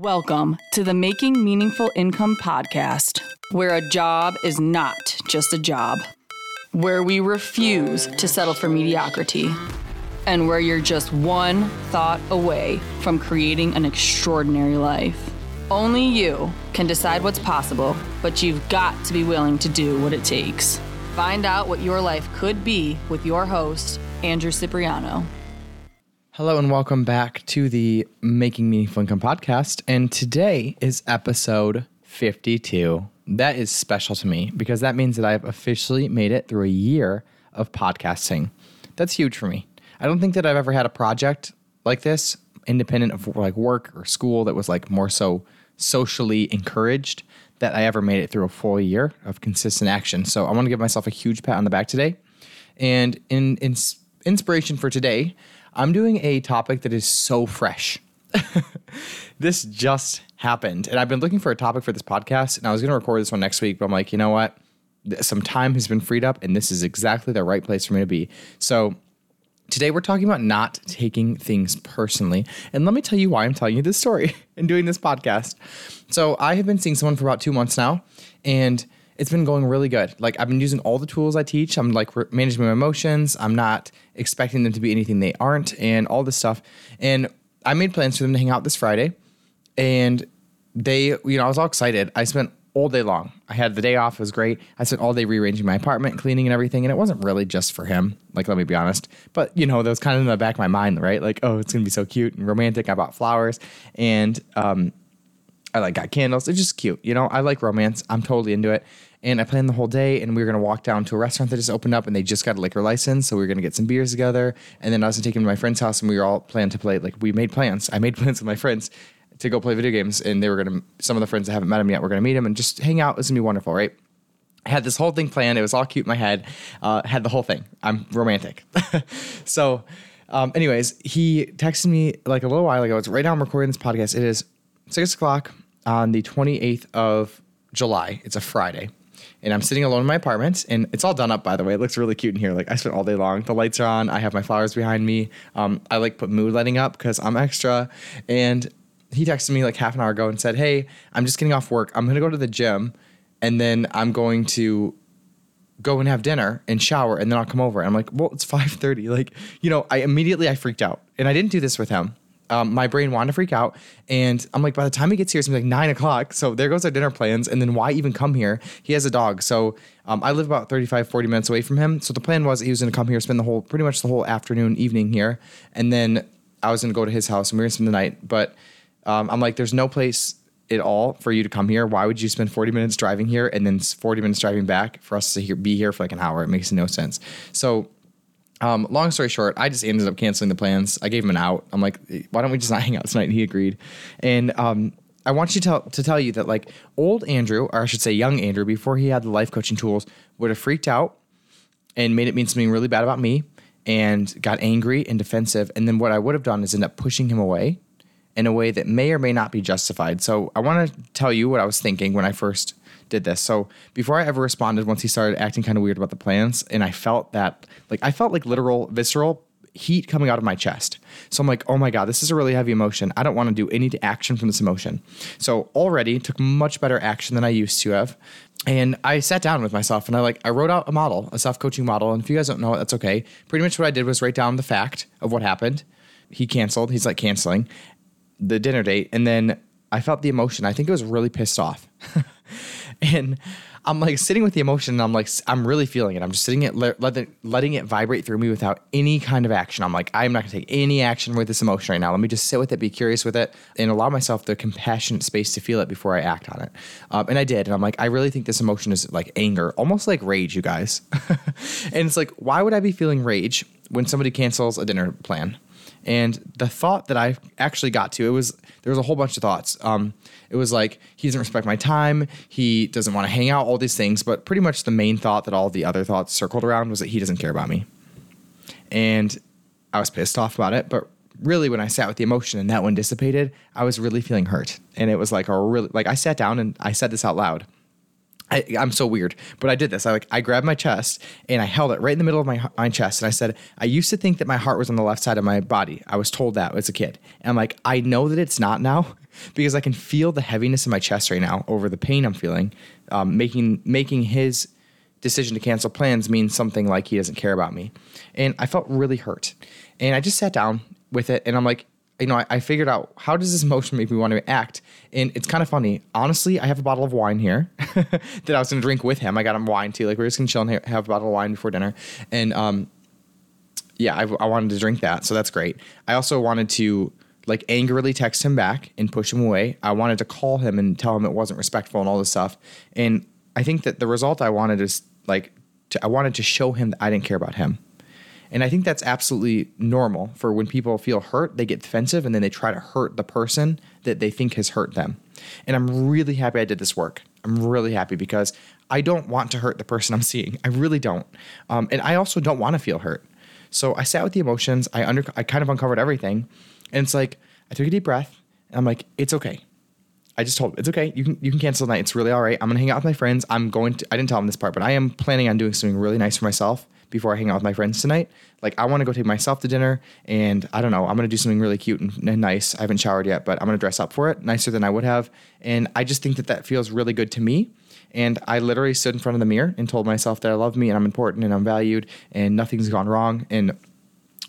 Welcome to the Making Meaningful Income podcast, where a job is not just a job, where we refuse to settle for mediocrity, and where you're just one thought away from creating an extraordinary life. Only you can decide what's possible, but you've got to be willing to do what it takes. Find out what your life could be with your host, Andrew Cipriano. Hello and welcome back to the Making Meaningful Income podcast. And today is episode 52. That is special to me because that means that I've officially made it through a year of podcasting. That's huge for me. I don't think that I've ever had a project like this, independent of like work or school, that was like more so socially encouraged that I ever made it through a full year of consistent action. So I want to give myself a huge pat on the back today. And in, in inspiration for today, I'm doing a topic that is so fresh. this just happened. And I've been looking for a topic for this podcast, and I was going to record this one next week, but I'm like, you know what? Some time has been freed up, and this is exactly the right place for me to be. So, today we're talking about not taking things personally. And let me tell you why I'm telling you this story and doing this podcast. So, I have been seeing someone for about two months now, and it's been going really good. Like I've been using all the tools I teach. I'm like re- managing my emotions. I'm not expecting them to be anything they aren't, and all this stuff. And I made plans for them to hang out this Friday, and they, you know, I was all excited. I spent all day long. I had the day off. It was great. I spent all day rearranging my apartment, cleaning and everything. And it wasn't really just for him. Like, let me be honest. But, you know, that was kind of in the back of my mind, right? Like, oh, it's going to be so cute and romantic. I bought flowers and um, I like got candles. It's just cute. You know, I like romance. I'm totally into it. And I planned the whole day, and we were gonna walk down to a restaurant that just opened up, and they just got a liquor license, so we were gonna get some beers together. And then I was gonna take him to my friend's house, and we were all planned to play. Like we made plans. I made plans with my friends to go play video games, and they were gonna. Some of the friends that haven't met him yet were gonna meet him and just hang out. It was gonna be wonderful, right? I had this whole thing planned. It was all cute in my head. Uh, had the whole thing. I'm romantic. so, um, anyways, he texted me like a little while ago. It's right now I'm recording this podcast. It is six o'clock on the 28th of July. It's a Friday and I'm sitting alone in my apartment, and it's all done up by the way. It looks really cute in here. Like I spent all day long. The lights are on. I have my flowers behind me. Um, I like put mood lighting up because I'm extra. And he texted me like half an hour ago and said, "Hey, I'm just getting off work. I'm gonna go to the gym, and then I'm going to." go and have dinner and shower and then I'll come over. And I'm like, well, it's 5:30. Like, you know, I immediately I freaked out. And I didn't do this with him um, my brain wanted to freak out. And I'm like, by the time he gets here, it's like nine o'clock. So there goes our dinner plans. And then why even come here? He has a dog. So um, I live about 35, 40 minutes away from him. So the plan was he was gonna come here, spend the whole, pretty much the whole afternoon, evening here. And then I was gonna go to his house and we were gonna spend the night. But um, I'm like, there's no place at all for you to come here. Why would you spend 40 minutes driving here and then 40 minutes driving back for us to here, be here for like an hour? It makes no sense. So um, long story short, I just ended up canceling the plans. I gave him an out. I'm like, why don't we just not hang out tonight? And he agreed. And um, I want you to tell, to tell you that like old Andrew, or I should say young Andrew, before he had the life coaching tools, would have freaked out and made it mean something really bad about me and got angry and defensive. And then what I would have done is end up pushing him away in a way that may or may not be justified. So I want to tell you what I was thinking when I first did this. So before I ever responded, once he started acting kind of weird about the plans, and I felt that, like, I felt like literal, visceral heat coming out of my chest. So I'm like, oh my God, this is a really heavy emotion. I don't want to do any action from this emotion. So already took much better action than I used to have. And I sat down with myself and I like I wrote out a model, a self coaching model. And if you guys don't know it, that's okay. Pretty much what I did was write down the fact of what happened. He canceled. He's like canceling the dinner date, and then I felt the emotion. I think it was really pissed off. and I'm like sitting with the emotion and I'm like, I'm really feeling it. I'm just sitting it, letting, letting it vibrate through me without any kind of action. I'm like, I'm not gonna take any action with this emotion right now. Let me just sit with it, be curious with it, and allow myself the compassionate space to feel it before I act on it. Um, and I did. And I'm like, I really think this emotion is like anger, almost like rage, you guys. and it's like, why would I be feeling rage when somebody cancels a dinner plan? And the thought that I actually got to, it was there was a whole bunch of thoughts. Um, it was like he doesn't respect my time, he doesn't want to hang out, all these things. But pretty much the main thought that all the other thoughts circled around was that he doesn't care about me. And I was pissed off about it, but really when I sat with the emotion and that one dissipated, I was really feeling hurt. And it was like a really like I sat down and I said this out loud. I, I'm so weird, but I did this. I like I grabbed my chest and I held it right in the middle of my my chest, and I said, "I used to think that my heart was on the left side of my body. I was told that as a kid, and I'm like, I know that it's not now because I can feel the heaviness in my chest right now over the pain I'm feeling, um, making making his decision to cancel plans means something like he doesn't care about me, and I felt really hurt, and I just sat down with it, and I'm like, you know, I, I, figured out how does this emotion make me want to act, and it's kind of funny. Honestly, I have a bottle of wine here that I was going to drink with him. I got him wine too. Like we're just going to chill and have a bottle of wine before dinner, and um, yeah, I, I wanted to drink that, so that's great. I also wanted to like angrily text him back and push him away. I wanted to call him and tell him it wasn't respectful and all this stuff. And I think that the result I wanted is like to, I wanted to show him that I didn't care about him. And I think that's absolutely normal for when people feel hurt, they get defensive and then they try to hurt the person that they think has hurt them. And I'm really happy I did this work. I'm really happy because I don't want to hurt the person I'm seeing. I really don't. Um, and I also don't want to feel hurt. So I sat with the emotions. I under I kind of uncovered everything. And it's like I took a deep breath. And I'm like, it's okay. I just told him it's okay. You can you can cancel tonight. It's really all right. I'm gonna hang out with my friends. I'm going to. I didn't tell him this part, but I am planning on doing something really nice for myself before I hang out with my friends tonight. Like I want to go take myself to dinner, and I don't know. I'm gonna do something really cute and, and nice. I haven't showered yet, but I'm gonna dress up for it nicer than I would have, and I just think that that feels really good to me. And I literally stood in front of the mirror and told myself that I love me and I'm important and I'm valued and nothing's gone wrong. And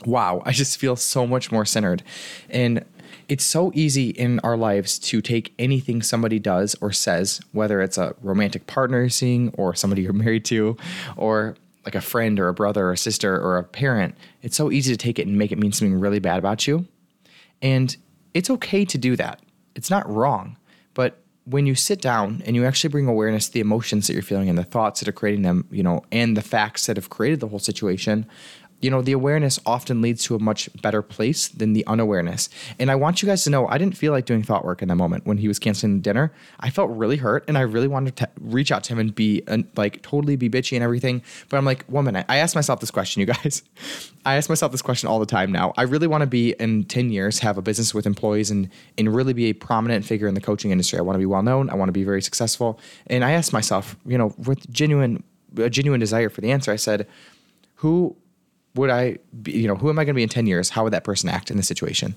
wow, I just feel so much more centered. And it's so easy in our lives to take anything somebody does or says, whether it's a romantic partner you're seeing or somebody you're married to, or like a friend or a brother or a sister or a parent, it's so easy to take it and make it mean something really bad about you. And it's okay to do that. It's not wrong. But when you sit down and you actually bring awareness to the emotions that you're feeling and the thoughts that are creating them, you know, and the facts that have created the whole situation, you know, the awareness often leads to a much better place than the unawareness. And I want you guys to know I didn't feel like doing thought work in that moment when he was canceling the dinner. I felt really hurt and I really wanted to reach out to him and be uh, like totally be bitchy and everything. But I'm like, woman. I asked myself this question, you guys. I ask myself this question all the time now. I really want to be in 10 years, have a business with employees and and really be a prominent figure in the coaching industry. I want to be well known. I want to be very successful. And I asked myself, you know, with genuine a genuine desire for the answer, I said, who would I be, you know, who am I going to be in 10 years? How would that person act in this situation?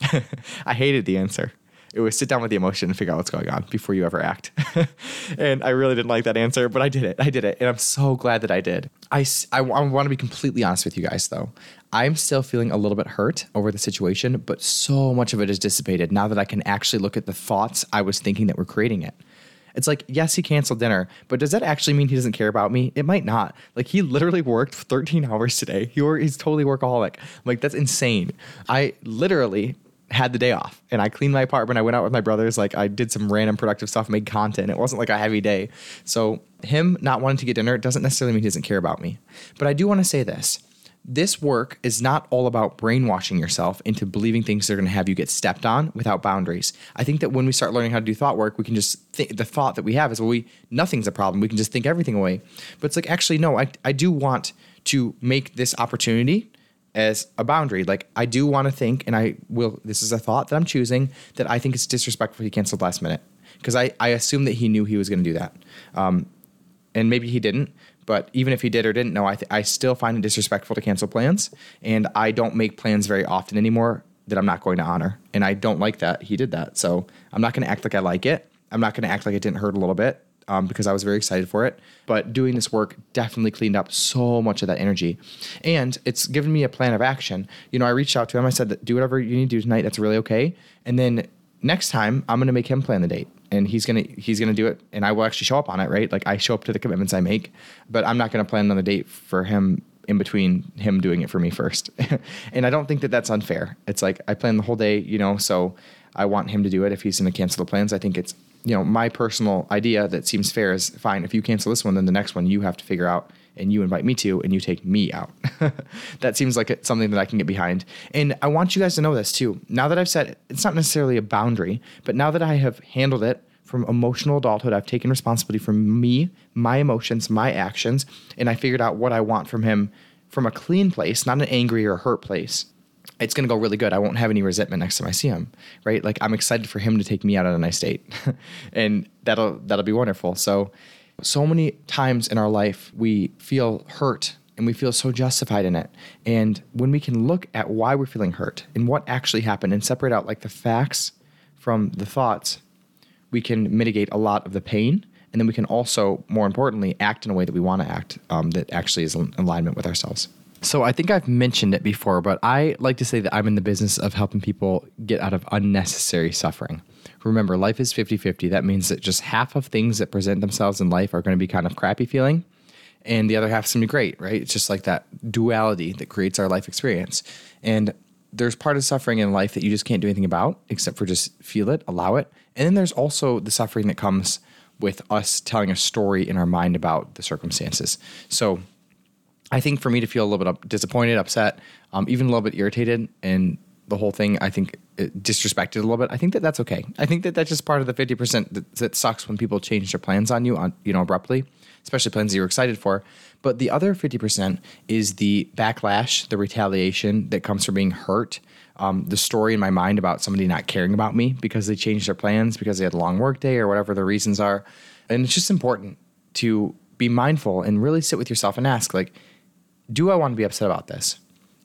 I hated the answer. It was sit down with the emotion and figure out what's going on before you ever act. and I really didn't like that answer, but I did it. I did it. And I'm so glad that I did. I, I, I want to be completely honest with you guys, though. I'm still feeling a little bit hurt over the situation, but so much of it is dissipated now that I can actually look at the thoughts I was thinking that were creating it. It's like, yes, he canceled dinner, but does that actually mean he doesn't care about me? It might not. Like he literally worked 13 hours today. He he's totally workaholic. Like that's insane. I literally had the day off and I cleaned my apartment. I went out with my brothers. Like I did some random productive stuff, made content. It wasn't like a heavy day. So him not wanting to get dinner doesn't necessarily mean he doesn't care about me. But I do want to say this this work is not all about brainwashing yourself into believing things that are going to have you get stepped on without boundaries. I think that when we start learning how to do thought work, we can just think the thought that we have is, well, we nothing's a problem. We can just think everything away. But it's like, actually, no, I, I do want to make this opportunity as a boundary. Like I do want to think, and I will. This is a thought that I'm choosing that I think it's disrespectful. He canceled last minute because I I assume that he knew he was going to do that, um, and maybe he didn't. But even if he did or didn't know, I, th- I still find it disrespectful to cancel plans. And I don't make plans very often anymore that I'm not going to honor. And I don't like that he did that. So I'm not going to act like I like it. I'm not going to act like it didn't hurt a little bit um, because I was very excited for it. But doing this work definitely cleaned up so much of that energy. And it's given me a plan of action. You know, I reached out to him. I said, do whatever you need to do tonight. That's really okay. And then next time, I'm going to make him plan the date and he's gonna he's gonna do it and i will actually show up on it right? Like i show up to the commitments i make but i'm not gonna plan another date for him in between him doing it for me first. And i don't think that that's unfair. It's like i plan the whole day you know so i want him to do it if he's gonna cancel the plans. I think it's you know my personal idea that seems fair is fine. If you cancel this one then the next one you have to figure out and you invite me to and you take me out. that seems like it's something that I can get behind. And I want you guys to know this too. Now that I've said it's not necessarily a boundary, but now that I have handled it from emotional adulthood, I've taken responsibility for me, my emotions, my actions, and I figured out what I want from him from a clean place, not an angry or hurt place. It's going to go really good. I won't have any resentment next time I see him, right? Like I'm excited for him to take me out on a nice date. and that'll that'll be wonderful. So So many times in our life, we feel hurt and we feel so justified in it. And when we can look at why we're feeling hurt and what actually happened and separate out like the facts from the thoughts, we can mitigate a lot of the pain. And then we can also, more importantly, act in a way that we want to act um, that actually is in alignment with ourselves. So I think I've mentioned it before, but I like to say that I'm in the business of helping people get out of unnecessary suffering. Remember, life is 50 50. That means that just half of things that present themselves in life are going to be kind of crappy feeling, and the other half is going to be great, right? It's just like that duality that creates our life experience. And there's part of suffering in life that you just can't do anything about except for just feel it, allow it. And then there's also the suffering that comes with us telling a story in our mind about the circumstances. So I think for me to feel a little bit disappointed, upset, um, even a little bit irritated, and the whole thing, I think, disrespected a little bit. I think that that's okay. I think that that's just part of the fifty percent that, that, sucks when people change their plans on you, on you know, abruptly, especially plans that you're excited for. But the other fifty percent is the backlash, the retaliation that comes from being hurt. Um, the story in my mind about somebody not caring about me because they changed their plans because they had a long work day or whatever the reasons are, and it's just important to be mindful and really sit with yourself and ask, like, do I want to be upset about this?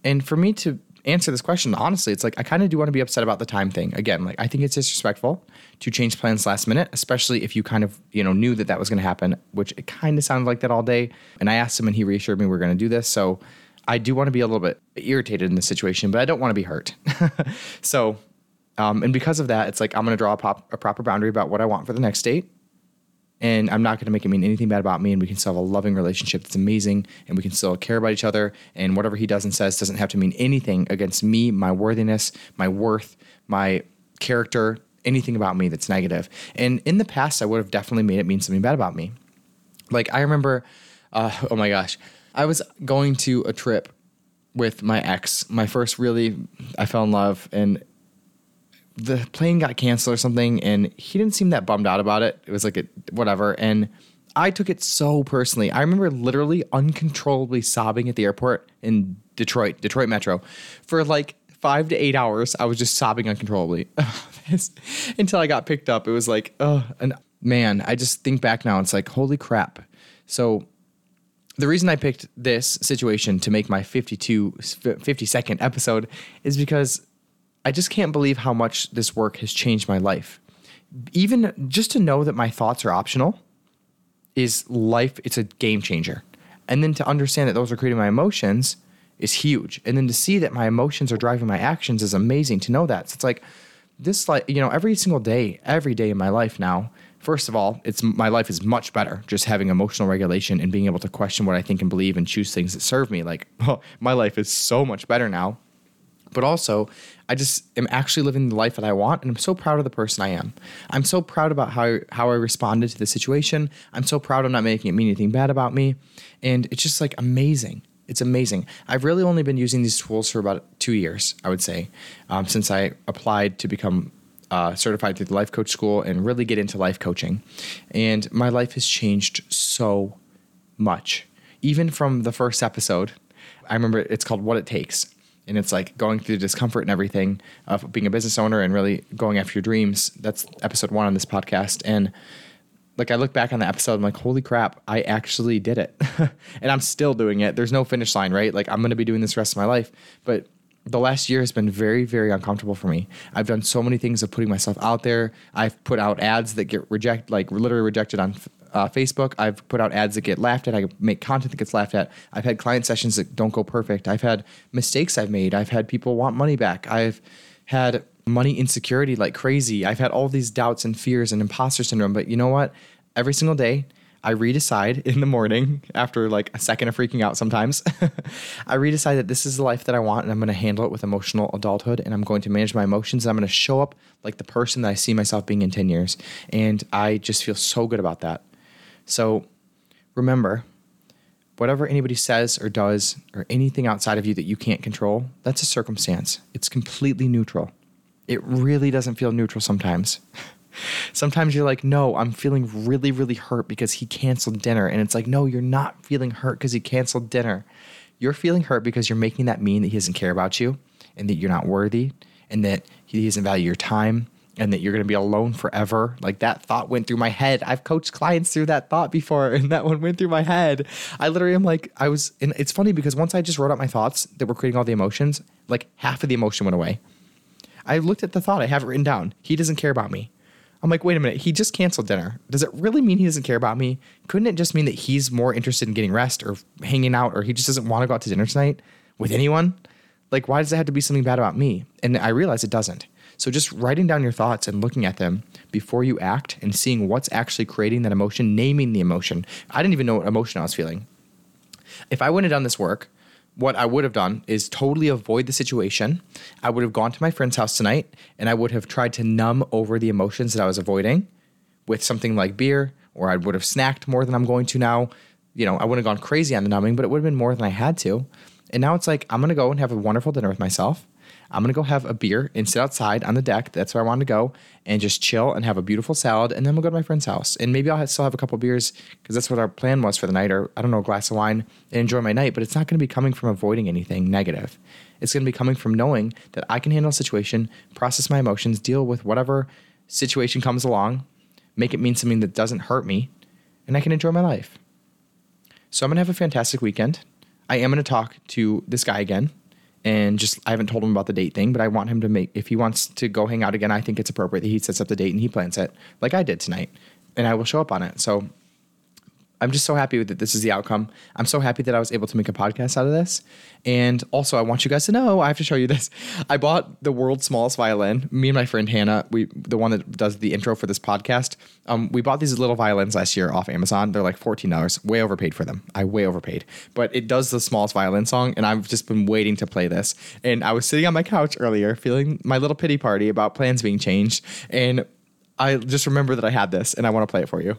And for me to answer this question, honestly, it's like I kind of do want to be upset about the time thing. Again, like I think it's disrespectful to change plans last minute, especially if you kind of, you know, knew that that was going to happen, which it kind of sounded like that all day. And I asked him and he reassured me we are going to do this. So I do want to be a little bit irritated in this situation, but I don't want to be hurt. so, um, and because of that, it's like I'm going to draw a, pop, a proper boundary about what I want for the next date and I'm not going to make it mean anything bad about me. And we can still have a loving relationship that's amazing, and we can still care about each other. And whatever he does and says doesn't have to mean anything against me, my worthiness, my worth, my character, anything about me that's negative. And in the past, I would have definitely made it mean something bad about me. Like I remember, uh, oh my gosh, I was going to a trip with my ex, my first really, I fell in love, and the plane got canceled or something, and he didn't seem that bummed out about it. It was like a, whatever, and I took it so personally. I remember literally uncontrollably sobbing at the airport in Detroit, Detroit Metro, for like five to eight hours. I was just sobbing uncontrollably until I got picked up. It was like, oh, and man, I just think back now. It's like, holy crap. So the reason I picked this situation to make my 52, 52nd episode is because I just can't believe how much this work has changed my life. Even just to know that my thoughts are optional is life, it's a game changer. And then to understand that those are creating my emotions is huge. And then to see that my emotions are driving my actions is amazing to know that. So it's like this like you know every single day, every day in my life now, first of all, it's my life is much better just having emotional regulation and being able to question what I think and believe and choose things that serve me. Like, well, my life is so much better now but also I just am actually living the life that I want and I'm so proud of the person I am. I'm so proud about how how I responded to the situation. I'm so proud I'm not making it mean anything bad about me. And it's just like amazing. It's amazing. I've really only been using these tools for about two years, I would say, um, since I applied to become uh, certified through the life coach school and really get into life coaching. And my life has changed so much. Even from the first episode, I remember it's called What It Takes and it's like going through the discomfort and everything of being a business owner and really going after your dreams. That's episode one on this podcast. And like I look back on the episode, I'm like, holy crap, I actually did it. and I'm still doing it. There's no finish line, right? Like I'm gonna be doing this rest of my life. But the last year has been very, very uncomfortable for me. I've done so many things of putting myself out there. I've put out ads that get rejected, like literally rejected on uh, Facebook. I've put out ads that get laughed at. I make content that gets laughed at. I've had client sessions that don't go perfect. I've had mistakes I've made. I've had people want money back. I've had money insecurity like crazy. I've had all these doubts and fears and imposter syndrome. But you know what? Every single day, I redecide in the morning after like a second of freaking out sometimes. I redecide that this is the life that I want and I'm going to handle it with emotional adulthood and I'm going to manage my emotions. and I'm going to show up like the person that I see myself being in 10 years. And I just feel so good about that. So remember, whatever anybody says or does or anything outside of you that you can't control, that's a circumstance. It's completely neutral. It really doesn't feel neutral sometimes. Sometimes you're like, no, I'm feeling really, really hurt because he canceled dinner. And it's like, no, you're not feeling hurt because he canceled dinner. You're feeling hurt because you're making that mean that he doesn't care about you and that you're not worthy and that he doesn't value your time and that you're going to be alone forever. Like that thought went through my head. I've coached clients through that thought before, and that one went through my head. I literally am like, I was, and it's funny because once I just wrote out my thoughts that were creating all the emotions, like half of the emotion went away. I looked at the thought, I have it written down. He doesn't care about me. I'm like, wait a minute, he just canceled dinner. Does it really mean he doesn't care about me? Couldn't it just mean that he's more interested in getting rest or hanging out or he just doesn't want to go out to dinner tonight with anyone? Like, why does it have to be something bad about me? And I realized it doesn't. So just writing down your thoughts and looking at them before you act and seeing what's actually creating that emotion, naming the emotion. I didn't even know what emotion I was feeling. If I wouldn't have done this work, what I would have done is totally avoid the situation. I would have gone to my friend's house tonight and I would have tried to numb over the emotions that I was avoiding with something like beer, or I would have snacked more than I'm going to now. You know, I wouldn't have gone crazy on the numbing, but it would have been more than I had to. And now it's like, I'm gonna go and have a wonderful dinner with myself. I'm gonna go have a beer and sit outside on the deck. That's where I wanted to go and just chill and have a beautiful salad. And then we'll go to my friend's house. And maybe I'll still have a couple beers because that's what our plan was for the night, or I don't know, a glass of wine and enjoy my night. But it's not gonna be coming from avoiding anything negative. It's gonna be coming from knowing that I can handle a situation, process my emotions, deal with whatever situation comes along, make it mean something that doesn't hurt me, and I can enjoy my life. So I'm gonna have a fantastic weekend. I am gonna talk to this guy again and just I haven't told him about the date thing, but I want him to make if he wants to go hang out again, I think it's appropriate that he sets up the date and he plans it like I did tonight. And I will show up on it. So I'm just so happy that this is the outcome. I'm so happy that I was able to make a podcast out of this. And also, I want you guys to know I have to show you this. I bought the world's smallest violin. Me and my friend Hannah, we the one that does the intro for this podcast. Um, we bought these little violins last year off Amazon. They're like fourteen dollars. Way overpaid for them. I way overpaid. But it does the smallest violin song, and I've just been waiting to play this. And I was sitting on my couch earlier, feeling my little pity party about plans being changed, and I just remember that I had this, and I want to play it for you.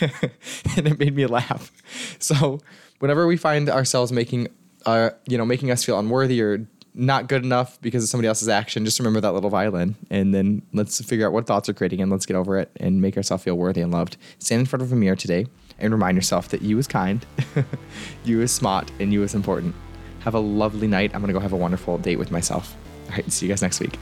and it made me laugh. So whenever we find ourselves making, uh, you know, making us feel unworthy or not good enough because of somebody else's action, just remember that little violin, and then let's figure out what thoughts are creating, and let's get over it and make ourselves feel worthy and loved. Stand in front of a mirror today and remind yourself that you is kind, you is smart, and you is important. Have a lovely night. I'm gonna go have a wonderful date with myself. All right, see you guys next week.